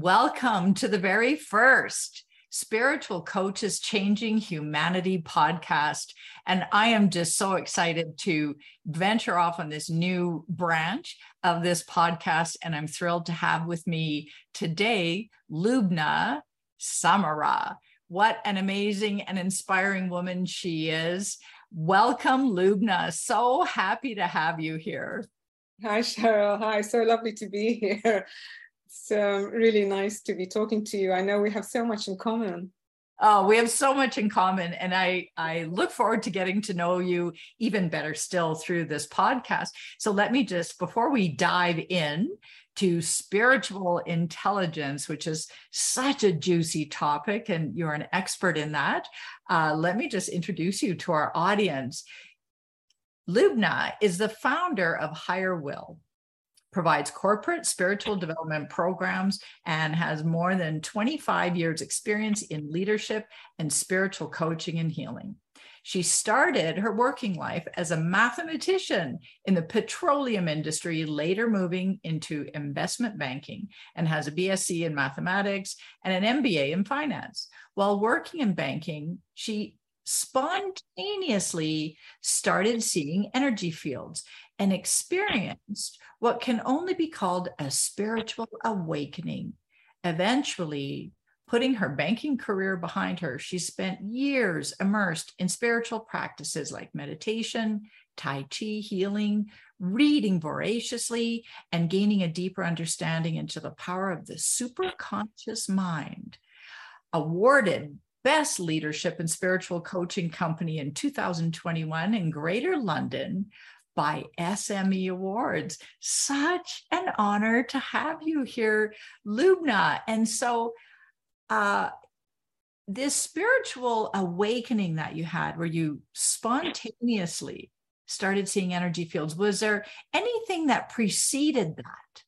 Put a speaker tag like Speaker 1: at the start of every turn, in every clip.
Speaker 1: Welcome to the very first Spiritual Coaches Changing Humanity podcast. And I am just so excited to venture off on this new branch of this podcast. And I'm thrilled to have with me today Lubna Samara. What an amazing and inspiring woman she is. Welcome, Lubna. So happy to have you here.
Speaker 2: Hi, Cheryl. Hi, so lovely to be here. It's really nice to be talking to you. I know we have so much in common.
Speaker 1: Oh, we have so much in common. And I, I look forward to getting to know you even better still through this podcast. So let me just, before we dive in to spiritual intelligence, which is such a juicy topic, and you're an expert in that. Uh, let me just introduce you to our audience. Lubna is the founder of HigherWill, provides corporate spiritual development programs, and has more than 25 years' experience in leadership and spiritual coaching and healing. She started her working life as a mathematician in the petroleum industry, later moving into investment banking, and has a BSc in mathematics and an MBA in finance. While working in banking, she spontaneously started seeing energy fields and experienced what can only be called a spiritual awakening. Eventually, putting her banking career behind her, she spent years immersed in spiritual practices like meditation, Tai Chi, healing, reading voraciously, and gaining a deeper understanding into the power of the superconscious mind. Awarded Best Leadership and Spiritual Coaching Company in 2021 in Greater London by SME Awards. Such an honor to have you here, Lubna. And so, uh, this spiritual awakening that you had, where you spontaneously started seeing energy fields, was there anything that preceded that?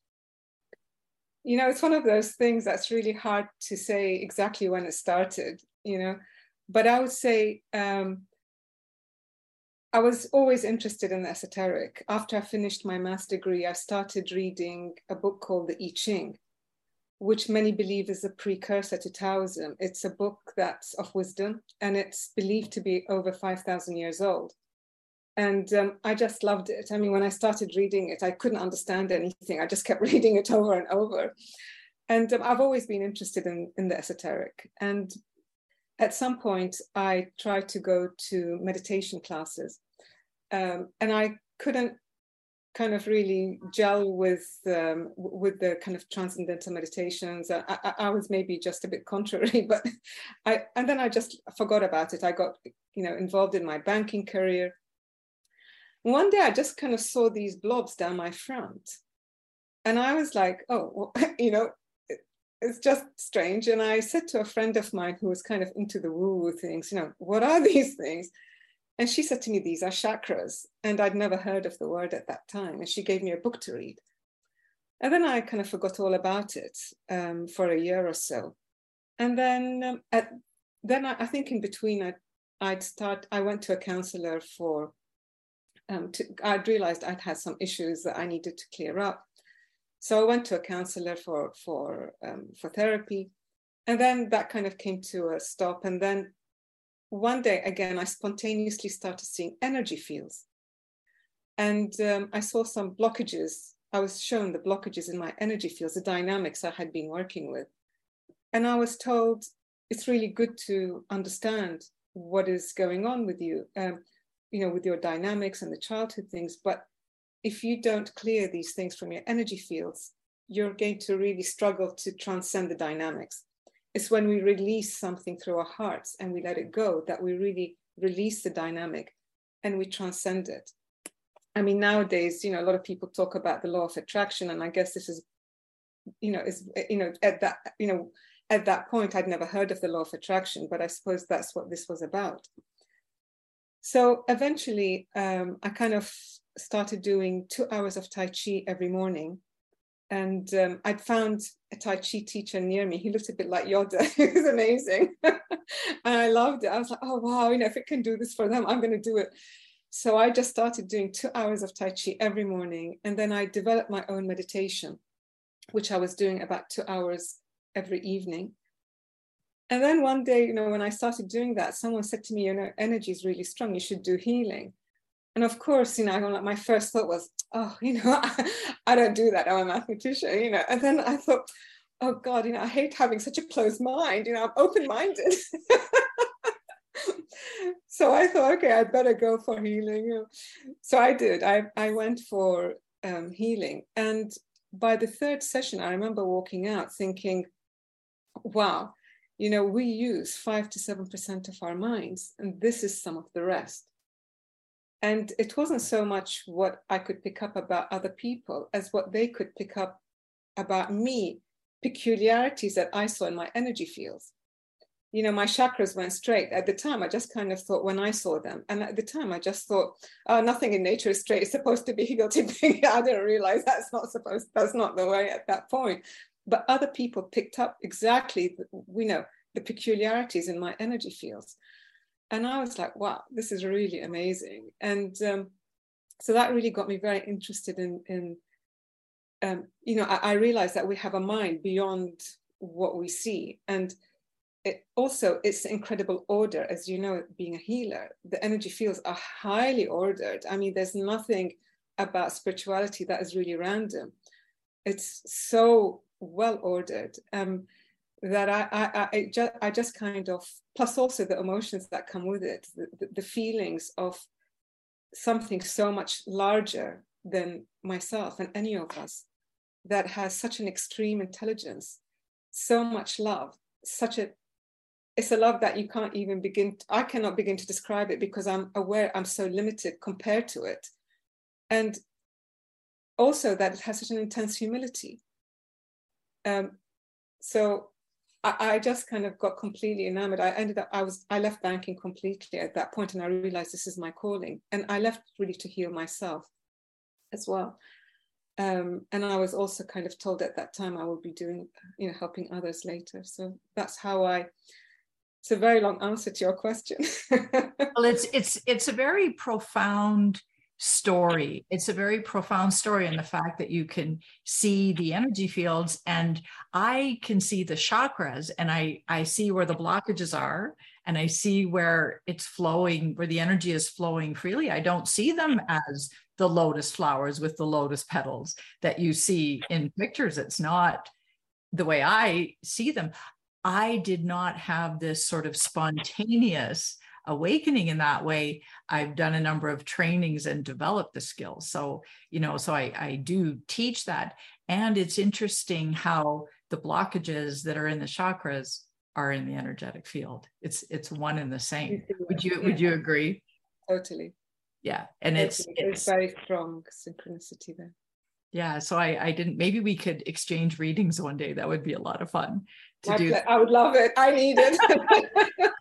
Speaker 2: You know, it's one of those things that's really hard to say exactly when it started, you know, but I would say um, I was always interested in the esoteric. After I finished my master's degree, I started reading a book called The I Ching which many believe is a precursor to Taoism. It's a book that's of wisdom and it's believed to be over 5,000 years old. And um, I just loved it. I mean, when I started reading it, I couldn't understand anything. I just kept reading it over and over. And um, I've always been interested in, in the esoteric. And at some point, I tried to go to meditation classes. Um, and I couldn't kind of really gel with um, with the kind of transcendental meditations. I, I, I, was maybe just a bit contrary, but I and then I just forgot about it. I got you know involved in my banking career. One day I just kind of saw these blobs down my front, and I was like, oh, well, you know. It's just strange. And I said to a friend of mine who was kind of into the woo woo things, you know, what are these things? And she said to me, These are chakras. And I'd never heard of the word at that time. And she gave me a book to read. And then I kind of forgot all about it um, for a year or so. And then um, at, then I, I, think in between I, I'd start, I went to a counselor for, um, to, I'd realized I'd had some issues that I needed to clear up. So I went to a counselor for, for, um, for therapy. And then that kind of came to a stop. And then one day again, I spontaneously started seeing energy fields. And um, I saw some blockages. I was shown the blockages in my energy fields, the dynamics I had been working with. And I was told it's really good to understand what is going on with you, um, you know, with your dynamics and the childhood things. But if you don't clear these things from your energy fields, you're going to really struggle to transcend the dynamics it's when we release something through our hearts and we let it go that we really release the dynamic and we transcend it. I mean, nowadays, you know, a lot of people talk about the law of attraction, and I guess this is, you know, is you know, at that, you know, at that point, I'd never heard of the law of attraction, but I suppose that's what this was about. So eventually, um, I kind of started doing two hours of Tai Chi every morning and um, I'd found a Tai Chi teacher near me. He looked a bit like Yoda. he was amazing. and I loved it. I was like, oh, wow, you know, if it can do this for them, I'm going to do it. So I just started doing two hours of Tai Chi every morning. And then I developed my own meditation, which I was doing about two hours every evening. And then one day, you know, when I started doing that, someone said to me, you know, energy is really strong. You should do healing. And of course, you know, like my first thought was, oh, you know, I, I don't do that. I'm a mathematician, you know. And then I thought, oh God, you know, I hate having such a closed mind. You know, I'm open-minded. so I thought, okay, I'd better go for healing. So I did. I, I went for um, healing. And by the third session, I remember walking out thinking, wow, you know, we use five to 7% of our minds, and this is some of the rest. And it wasn't so much what I could pick up about other people as what they could pick up about me, peculiarities that I saw in my energy fields. You know, my chakras went straight. At the time, I just kind of thought when I saw them, and at the time, I just thought, oh, nothing in nature is straight. It's supposed to be tipping. I didn't realize that's not supposed, that's not the way at that point but other people picked up exactly, we know, the peculiarities in my energy fields. And I was like, wow, this is really amazing. And um, so that really got me very interested in, in um, you know, I, I realized that we have a mind beyond what we see. And it also it's incredible order as you know being a healer the energy fields are highly ordered i mean there's nothing about spirituality that is really random it's so well ordered um, that I, I, I, just, I just kind of, plus also the emotions that come with it, the, the feelings of something so much larger than myself and any of us that has such an extreme intelligence, so much love, such a it's a love that you can't even begin to, i cannot begin to describe it because i'm aware i'm so limited compared to it. And also that it has such an intense humility. Um, so I, just kind of got completely enamored. I ended up, I was, I left banking completely at that point, and I realized this is my calling. And I left really to heal myself as well. Um, and I was also kind of told at that time I would be doing, you know, helping others later. So that's how I. It's a very long answer to your question.
Speaker 1: well, it's it's it's a very profound story. It's a very profound story in the fact that you can see the energy fields and I can see the chakras and I I see where the blockages are and I see where it's flowing where the energy is flowing freely. I don't see them as the lotus flowers with the lotus petals that you see in pictures. It's not the way I see them. I did not have this sort of spontaneous awakening in that way i've done a number of trainings and developed the skills. So you know so i i do teach that. And it's interesting how the blockages that are in the chakras are in the energetic field. It's it's one and the same. Would you would you agree?
Speaker 2: Totally.
Speaker 1: Yeah. And it's, it's,
Speaker 2: it's very strong synchronicity there.
Speaker 1: Yeah. So i i didn't maybe we could exchange readings one day. That would be a lot of fun to do.
Speaker 2: i would love it. I need it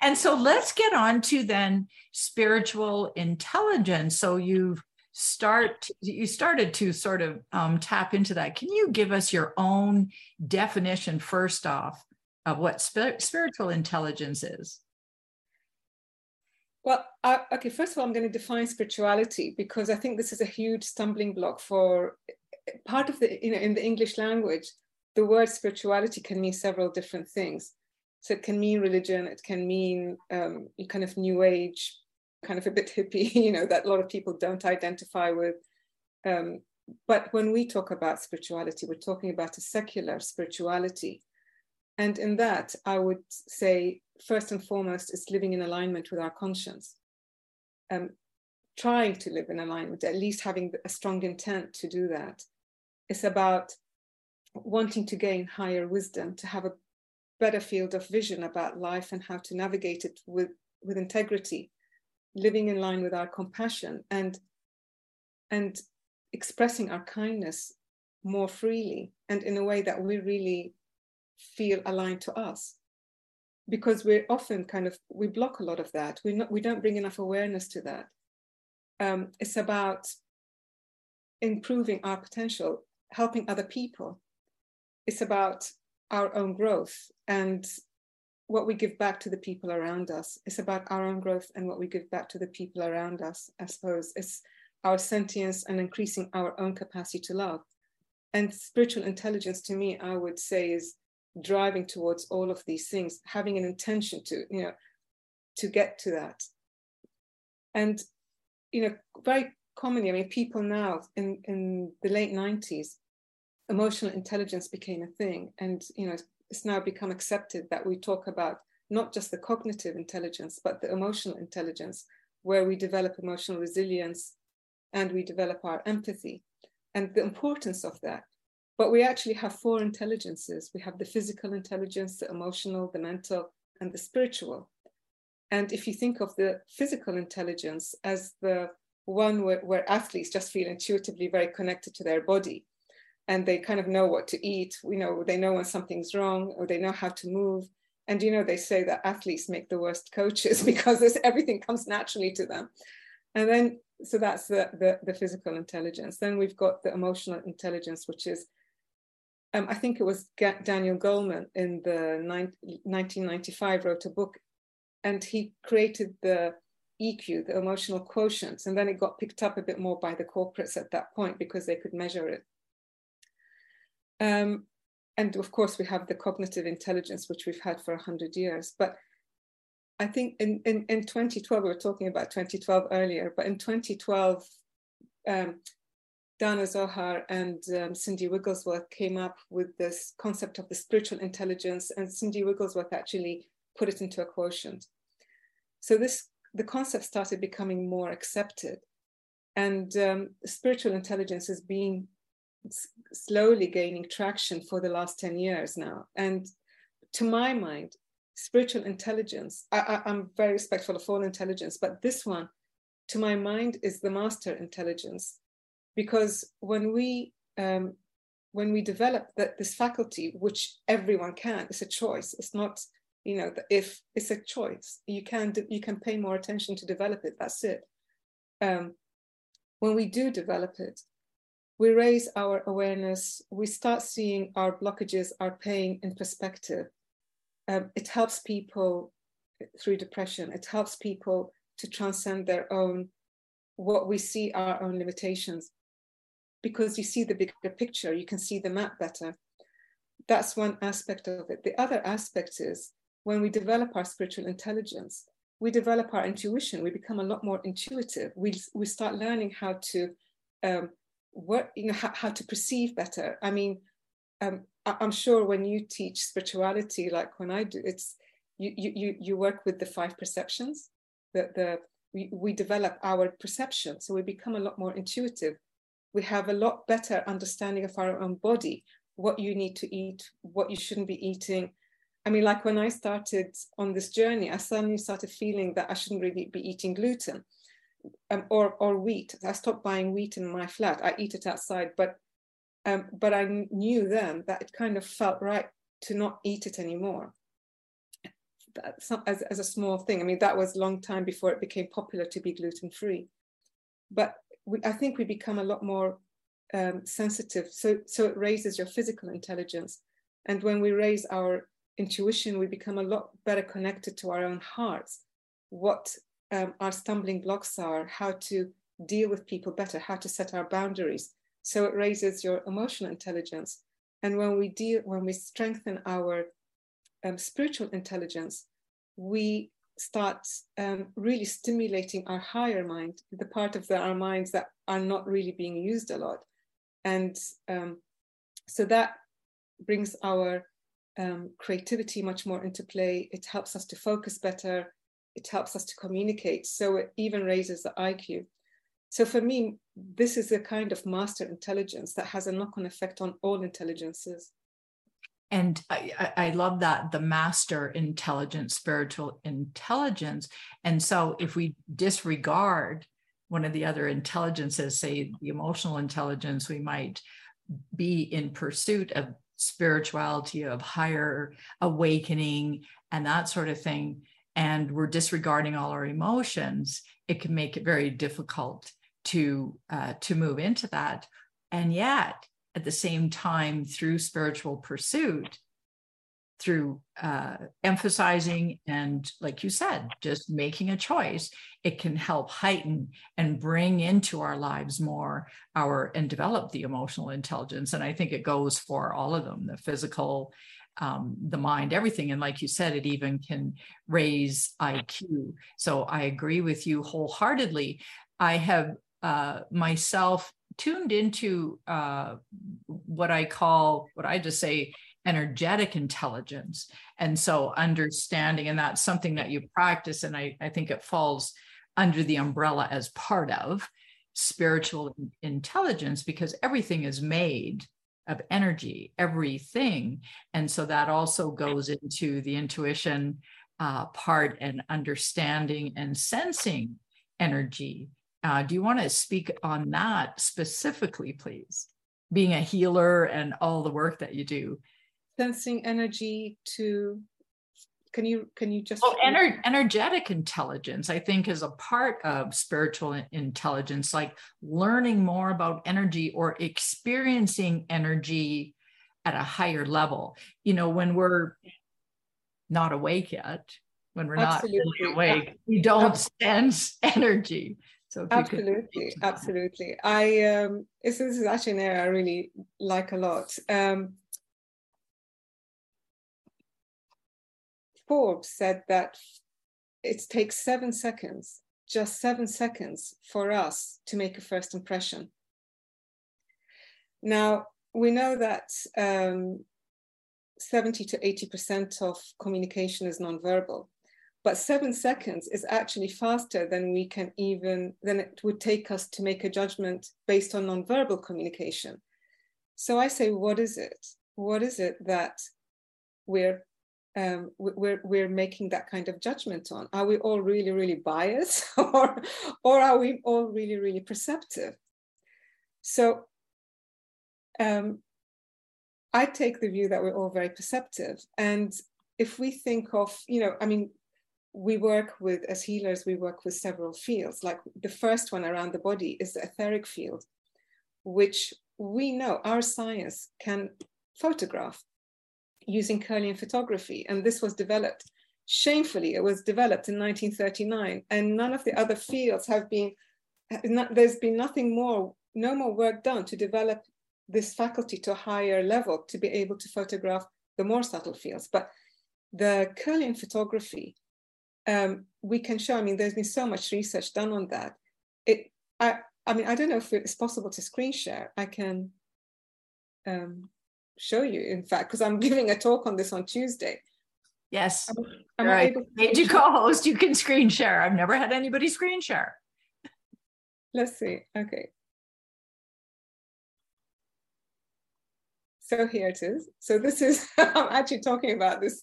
Speaker 1: and so let's get on to then spiritual intelligence. So you start you started to sort of um, tap into that. Can you give us your own definition first off of what sp- spiritual intelligence is?
Speaker 2: Well, I, okay, first of all, I'm going to define spirituality because I think this is a huge stumbling block for part of the, you know, in the English language, the word spirituality can mean several different things. So it can mean religion, it can mean um, kind of new age, kind of a bit hippie, you know, that a lot of people don't identify with. Um, but when we talk about spirituality, we're talking about a secular spirituality. And in that, I would say first and foremost is living in alignment with our conscience. Um, trying to live in alignment, at least having a strong intent to do that. It's about wanting to gain higher wisdom, to have a better field of vision about life and how to navigate it with, with integrity, living in line with our compassion and, and expressing our kindness more freely and in a way that we really feel aligned to us. Because we're often kind of we block a lot of that. We we don't bring enough awareness to that. Um, it's about improving our potential helping other people. It's about our own growth and what we give back to the people around us it's about our own growth and what we give back to the people around us i suppose it's our sentience and increasing our own capacity to love and spiritual intelligence to me i would say is driving towards all of these things, having an intention to, you know, to get to that. And, you know, very commonly, I mean, people now in, in the late 90s, emotional intelligence became a thing. And, you know, it's now become accepted that we talk about not just the cognitive intelligence, but the emotional intelligence, where we develop emotional resilience and we develop our empathy and the importance of that. But we actually have four intelligences we have the physical intelligence, the emotional, the mental, and the spiritual. And if you think of the physical intelligence as the one where, where athletes just feel intuitively very connected to their body and they kind of know what to eat, you know, they know when something's wrong or they know how to move. And you know, they say that athletes make the worst coaches because everything comes naturally to them. And then, so that's the, the, the physical intelligence. Then we've got the emotional intelligence, which is um, I think it was Daniel Goleman in the 1995 wrote a book and he created the EQ, the emotional quotients, and then it got picked up a bit more by the corporates at that point because they could measure it. Um, and of course, we have the cognitive intelligence, which we've had for 100 years. But I think in, in, in 2012, we were talking about 2012 earlier, but in 2012, um, Danah Zohar and um, Cindy Wigglesworth came up with this concept of the spiritual intelligence, and Cindy Wigglesworth actually put it into a quotient. So this the concept started becoming more accepted, and um, spiritual intelligence is being slowly gaining traction for the last 10 years now. And to my mind, spiritual intelligence, I, am very respectful of all intelligence, but this one, to my mind, is the master intelligence. Because when we um, when we develop that this faculty, which everyone can, it's a choice. It's not you know if it's a choice you can you can pay more attention to develop it that's it um, when we do develop it we raise our awareness we start seeing our blockages our pain in perspective. Um, it helps people through depression. It helps people to transcend their own what we see our own limitations. Because you see the bigger picture you can see the map better. That's one aspect of it. The other aspect is when we develop our spiritual intelligence, we develop our intuition. We become a lot more intuitive. We, we start learning how to um, what you know how, how, to perceive better. I mean, um, I, am sure when you teach spirituality, like when I do, it's you you you work with the five perceptions. The the we, we develop our perception, so we become a lot more intuitive. We have a lot better understanding of our own body, what you need to eat, what you shouldn't be eating, I mean, like when I started on this journey, I suddenly started feeling that I shouldn't really be eating gluten um, or or wheat. I stopped buying wheat in my flat. I eat it outside, but um, but I knew then that it kind of felt right to not eat it anymore. Not, as, as a small thing. I mean, that was a long time before it became popular to be gluten free. But we, I think we become a lot more um, sensitive. So so it raises your physical intelligence, and when we raise our intuition, we become a lot better connected to our own hearts, what um, our stumbling blocks are, how to deal with people better, how to set our boundaries. So it raises your emotional intelligence. And when we deal, when we strengthen our um, spiritual intelligence, we start um, really stimulating our higher mind, the part of the, our minds that are not really being used a lot. And um, so that brings our um, creativity much more into play. It helps us to focus better. It helps us to communicate. So it even raises the IQ. So for me, this is a kind of master intelligence that has a knock on effect on all intelligences.
Speaker 1: And I, I love that the master intelligence, spiritual intelligence. And so if we disregard one of the other intelligences, say the emotional intelligence, we might be in pursuit of spirituality, of higher awakening, and that sort of thing, and we're disregarding all our emotions, it can make it very difficult to uh, to move into that. And yet, at the same time, through spiritual pursuit, through uh, emphasizing and, like you said, just making a choice, it can help heighten and bring into our lives more our and develop the emotional intelligence. And I think it goes for all of them the physical, um, the mind, everything. And like you said, it even can raise IQ. So I agree with you wholeheartedly. I have uh, myself tuned into uh, what I call, what I just say, energetic intelligence. And so understanding, and that's something that you practice, and I, I think it falls under the umbrella as part of spiritual intelligence because everything is made of energy, everything. And so that also goes into the intuition uh, part and understanding and sensing energy. Uh, do you want to speak on that specifically, please? Being a healer and all the work that you do.
Speaker 2: Sensing energy to can you can you just
Speaker 1: well ener- energetic intelligence i think is a part of spiritual intelligence like learning more about energy or experiencing energy at a higher level. You know when we're not awake yet when we're absolutely. not awake we don't sense energy.
Speaker 2: So absolutely absolutely. I um this is actually an area i really like a lot. Um Forbes said that it takes seven seconds, just seven seconds for us to make a first impression. Now, we know that um, 70 to 80% of communication is nonverbal, but seven seconds is actually faster than we can even, than it would take us to make a judgment based on nonverbal communication. So I say, what is it? What is it that we're um, we're we're making that kind of judgment on. Are we all really really biased, or or are we all really really perceptive? So, um, I take the view that we're all very perceptive, and if we think of you know, I mean, we work with as healers, we work with several fields. Like the first one around the body is the etheric field, which we know our science can photograph using Kirlian photography. And this was developed shamefully. It was developed in 1939, and none of the other fields have been, there's been nothing more, no more work done to develop this faculty to a higher level to be able to photograph the more subtle fields. But the Kirlian photography, um, we can show, I mean, there's been so much research done on that. It, I, I mean, I don't know if it's possible to screen share. I can um, show you, in fact, because I'm giving a talk on this on Tuesday.
Speaker 1: Yes. Am, am right. Made you co-host. You can screen share. I've never had anybody screen share.
Speaker 2: Let's see. Okay. So here it is. So this is, I'm actually talking about this.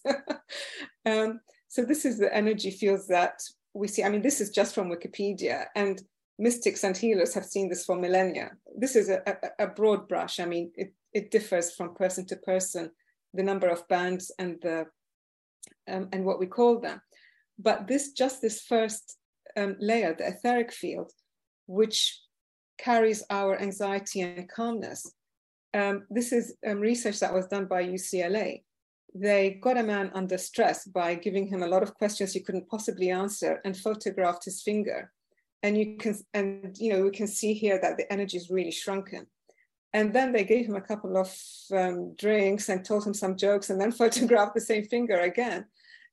Speaker 2: um, so this is the energy fields that we see. I mean, this is just from Wikipedia and mystics and healers have seen this for millennia. This is a, a, a broad brush. I mean, it, it differs from person to person, the number of bands and the um, and what we call them. But this just this first um, layer, the etheric field, which carries our anxiety and calmness. Um, this is um, research that was done by UCLA. They got a man under stress by giving him a lot of questions he couldn't possibly answer and photographed his finger. And you can, and you know, we can see here that the energy is really shrunken. And then they gave him a couple of um, drinks and told him some jokes and then photographed the same finger again.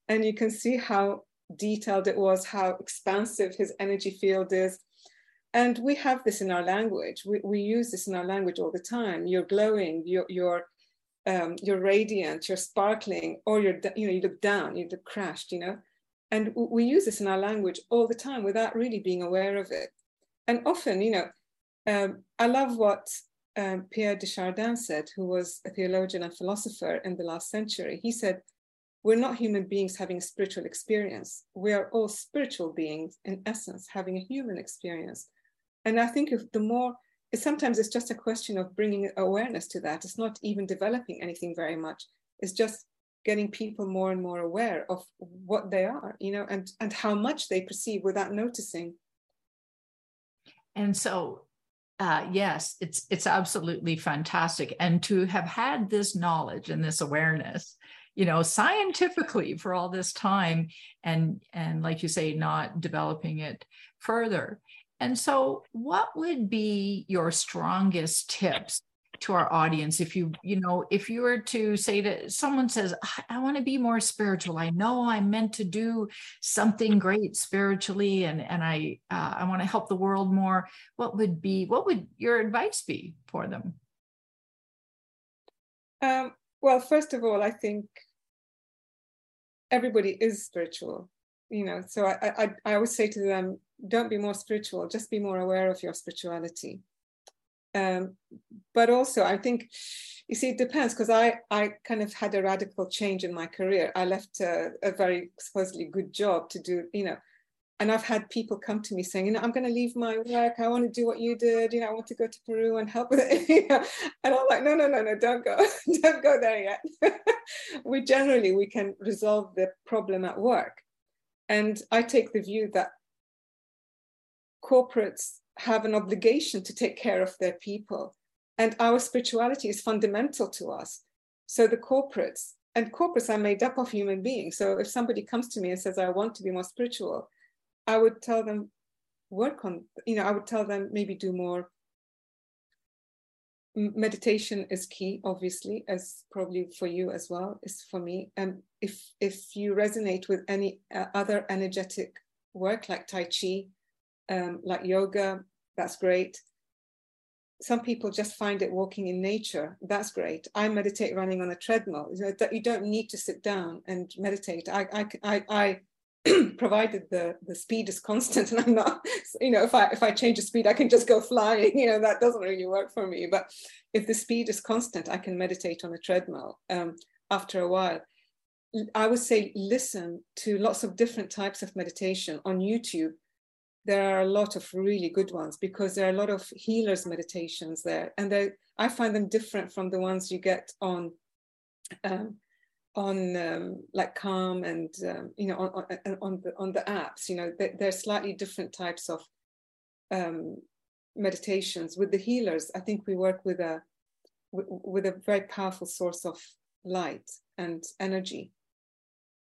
Speaker 2: And you can see how detailed it was, how expansive his energy field is. And we have this in our language. We, we use this in our language all the time. You're glowing, you're, you're, um, you're radiant, you're sparkling, or you're, you know, you look down, you look crashed, you know. And we use this in our language all the time without really being aware of it. And often, you know, um, I love what um, Pierre de Chardin said, who was a theologian and philosopher in the last century. He said, We're not human beings having a spiritual experience. We are all spiritual beings, in essence, having a human experience. And I think if the more, sometimes it's just a question of bringing awareness to that. It's not even developing anything very much. It's just getting people more and more aware of what they are, you know, and, and how much they perceive without noticing.
Speaker 1: And so uh, yes, it's it's absolutely fantastic, and to have had this knowledge and this awareness, you know, scientifically for all this time, and and like you say, not developing it further. And so, what would be your strongest tips to our audience if you you know if you were to say to someone says i want to be more spiritual. I know i'm meant to do something great spiritually and and i uh, i want to help the world more what would be what would your advice be for them?
Speaker 2: Um, well first of all i think everybody is spiritual you know so I, I i always say to them don't be more spiritual just be more aware of your spirituality um, but also i think you see it depends because i i kind of had a radical change in my career. I left a, a, very supposedly good job to do you know and i've had people come to me saying you know i'm going to leave my work. I want to do what you did. You know i want to go to peru and help with it. You know? and i'm like no no no no don't go. Don't go there yet. We generally we can resolve the problem at work. And i take the view that corporates have an obligation to take care of their people. And our spirituality is fundamental to us. So the corporates, and corporates are made up of human beings. So if somebody comes to me and says, I want to be more spiritual, I would tell them, work on, you know, I would tell them maybe do more. Meditation is key, obviously, as probably for you as well, is for me. And if if you resonate with any uh, other energetic work like Tai Chi, um, like yoga, that's great. Some people just find it walking in nature. That's great. I meditate running on a treadmill. You, know, that you don't need to sit down and meditate. I, I, I, I provided the the speed is constant and i'm not you know if i if i change the speed i can just go flying you know that doesn't really work for me but if the speed is constant i can meditate on a treadmill um, after a while i would say listen to lots of different types of meditation on youtube there are a lot of really good ones because there are a lot of healers meditations there. And i find them different from the ones you get on um, on um, like calm and um, you know on, on, on the on the apps you know they're slightly different types of um, meditations. With the healers i think we work with a with a very powerful source of light and energy.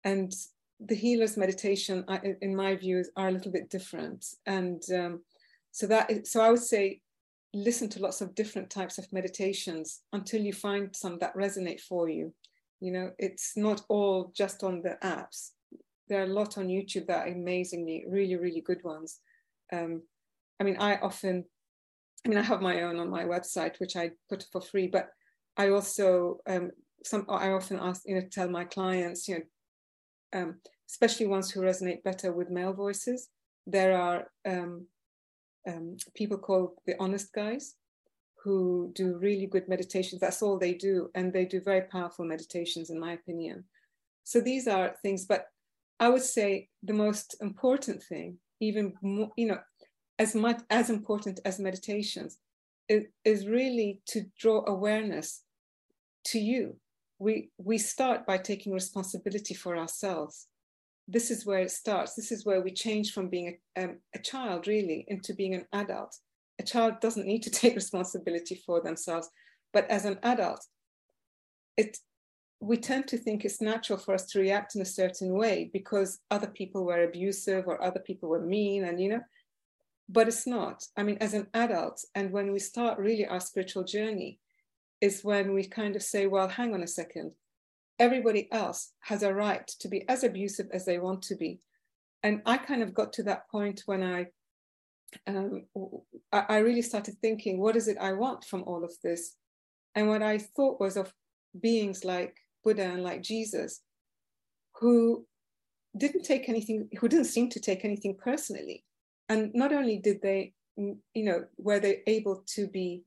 Speaker 2: And the healer's meditation, in my views, are a little bit different. And um, so that, so I would say, listen to lots of different types of meditations until you find some that resonate for you. You know, it's not all just on the apps. There are a lot on YouTube that are amazingly, really, really good ones. Um, I mean, I often, I mean, I have my own on my website, which I put for free, but I also, um, some, I often ask, you know, tell my clients, you know, um, especially ones who resonate better with male voices. There are um, um, people called the honest guys who do really good meditations. That's all they do. And they do very powerful meditations, in my opinion. So these are things, but I would say the most important thing, even more, you know, as much as important as meditations, is, is really to draw awareness to you we we start by taking responsibility for ourselves. This is where it starts. This is where we change from being a, um, a child really into being an adult. A child doesn't need to take responsibility for themselves but as an adult it we tend to think it's natural for us to react in a certain way because other people were abusive or other people were mean and you know but it's not. I mean as an adult and when we start really our spiritual journey is when we kind of say, well, hang on a second. Everybody else has a right to be as abusive as they want to be. And I kind of got to that point when I, um, I really started thinking, what is it I want from all of this? And what I thought was of beings like Buddha and like Jesus, who didn't take anything, who didn't seem to take anything personally. And not only did they, you know, were they able to be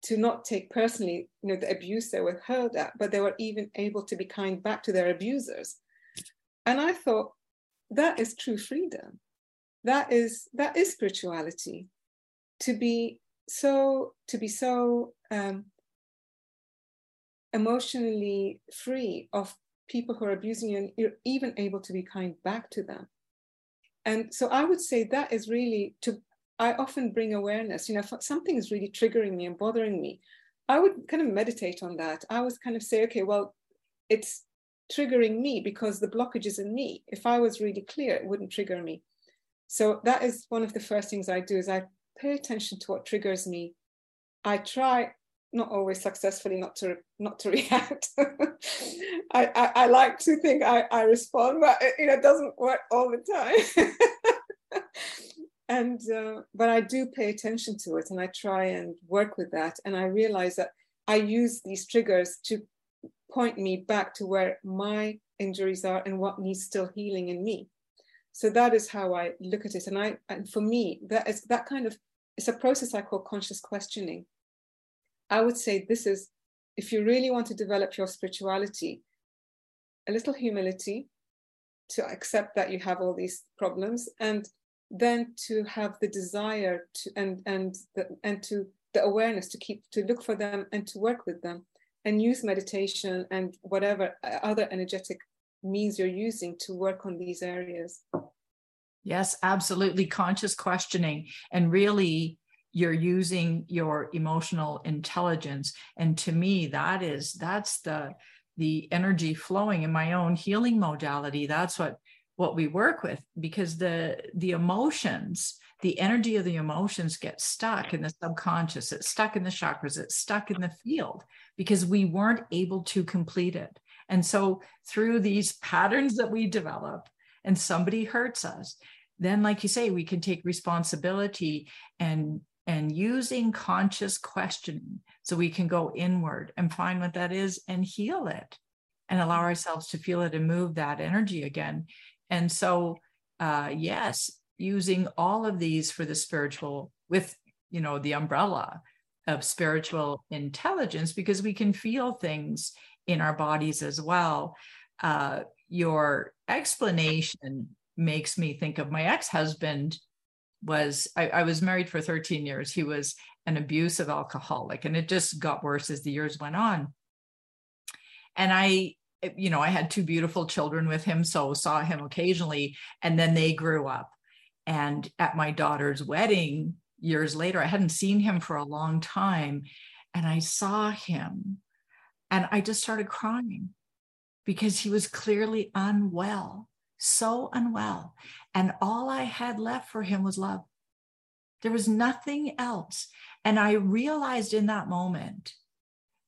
Speaker 2: to not take personally you know the abuse they were hurled at but they were even able to be kind back to their abusers. And i thought that is true freedom. That is that is spirituality. To be so to be so um, emotionally free of people who are abusing you and you're even able to be kind back to them. And so i would say that is really to I often bring awareness. You know, something is really triggering me and bothering me, I would kind of meditate on that. I would kind of say, okay, well, it's triggering me because the blockage is in me. If I was really clear, it wouldn't trigger me. So that is one of the first things I do is I pay attention to what triggers me. I try not always successfully not to not to react I, I, I like to think I, I respond but it, you know it doesn't work all the time and uh, but i do pay attention to it and i try and work with that. And i realize that i use these triggers to point me back to where my injuries are and what needs still healing in me. So that is how i look at it. And i and for me that is that kind of it's a process i call conscious questioning. I would say this is, if you really want to develop your spirituality, a little humility to accept that you have all these problems and then to have the desire to and and the, and to the awareness to keep to look for them and to work with them and use meditation and whatever other energetic means you're using to work on these areas.
Speaker 1: Yes absolutely. Conscious questioning and really you're using your emotional intelligence. And to me that is that's the the energy flowing in my own healing modality. That's what what we work with because the the emotions the energy of the emotions gets stuck in the subconscious it's stuck in the chakras it's stuck in the field because we weren't able to complete it and so through these patterns that we develop and somebody hurts us then like you say we can take responsibility and and using conscious questioning so we can go inward and find what that is and heal it and allow mm-hmm. ourselves to feel it and move that energy again. And so, uh, yes, using all of these for the spiritual with, you know, the umbrella of spiritual intelligence because we can feel things in our bodies as well. Uh, your explanation makes me think of my ex husband was I, I, was married for 13 years. He was an abusive alcoholic, and it just got worse as the years went on. And I, you know, I had two beautiful children with him, so saw him occasionally, and then they grew up. And at my daughter's wedding years later, I hadn't seen him for a long time, and I saw him, and I just started crying because he was clearly unwell so unwell. And all I had left for him was love. There was nothing else. And I realized in that moment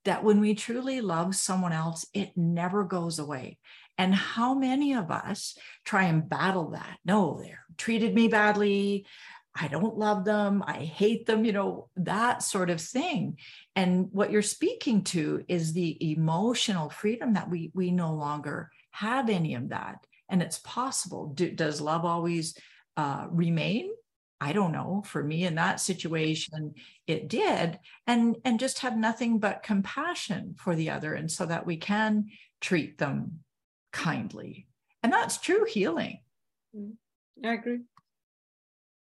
Speaker 1: that when we truly love someone else, it never goes away. And how many of us try and battle that? No, they treated me badly. I don't love them. I hate them, you know, that sort of thing. And what you're speaking to is the emotional freedom that we we no longer have any of that and it's possible. Do, does love always uh, remain? I don't know. For me in that situation, it did, and and just have nothing but compassion for the other, and so that we can treat them kindly, and that's true healing.
Speaker 2: Mm-hmm. I agree.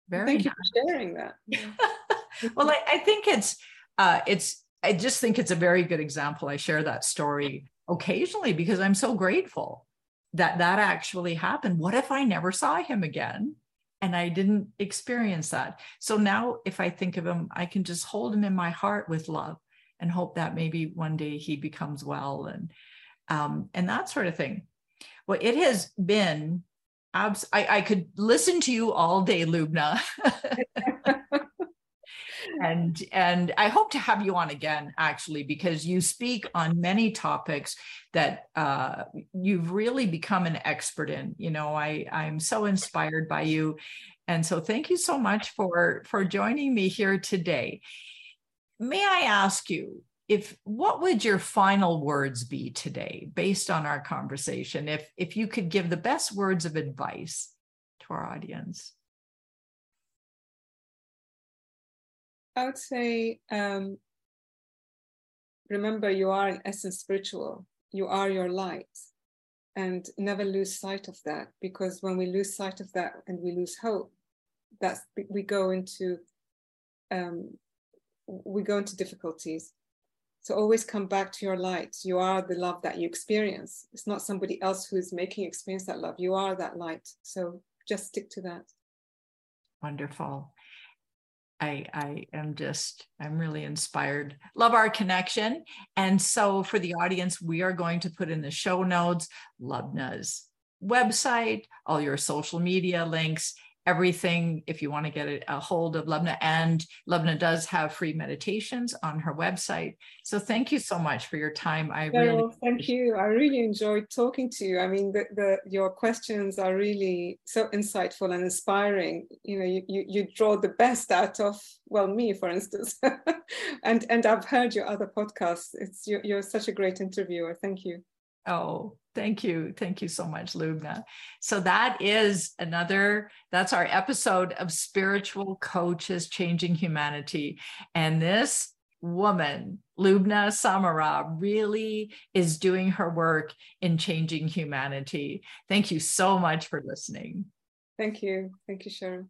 Speaker 1: Very
Speaker 2: Thank nice. you for sharing that.
Speaker 1: well, I, I think it's uh, it's I just think it's a very good example. I share that story occasionally because I'm so grateful that that actually happened. What if I never saw him again? And I didn't experience that. So now, if I think of him, I can just hold him in my heart with love and hope that maybe one day he becomes well and um, and that sort of thing. Well, it has been. Abs- I, I could listen to you all day, Lubna. and and I hope to have you on again, actually, because you speak on many topics that uh, you've really become an expert in. You know, I I'm so inspired by you, and so thank you so much for for joining me here today. May I ask you if what would your final words be today based on our conversation if if you could give the best words of advice to our audience
Speaker 2: I would say, um, remember, you are in essence spiritual. You are your light. And never lose sight of that because when we lose sight of that and we lose hope, that's we go into um, we go into difficulties. So always come back to your light. You are the love that you experience. It's not somebody else who's making you experience that love. You are that light. So just stick to that.
Speaker 1: Wonderful. I, I am just, I'm really inspired. Love our connection. And so for the audience, we are going to put in the show notes Lubna's website, all your social media links, everything if you want to get a, hold of Lubna. And Lubna does have free meditations on her website. So thank you so much for your time. I really
Speaker 2: thank you. I really enjoyed talking to you. I mean, the, the your questions are really so insightful and inspiring. You know, you, you, you draw the best out of well me, for instance, and and I've heard your other podcasts. It's you're, you're such a great interviewer. Thank you.
Speaker 1: Oh, thank you. Thank you so much, Lubna. So that is another, that's our episode of Spiritual Coaches Changing Humanity. And this woman, Lubna Samara, really is doing her work in changing humanity. Thank you so much for listening.
Speaker 2: Thank you. Thank you, Sharon.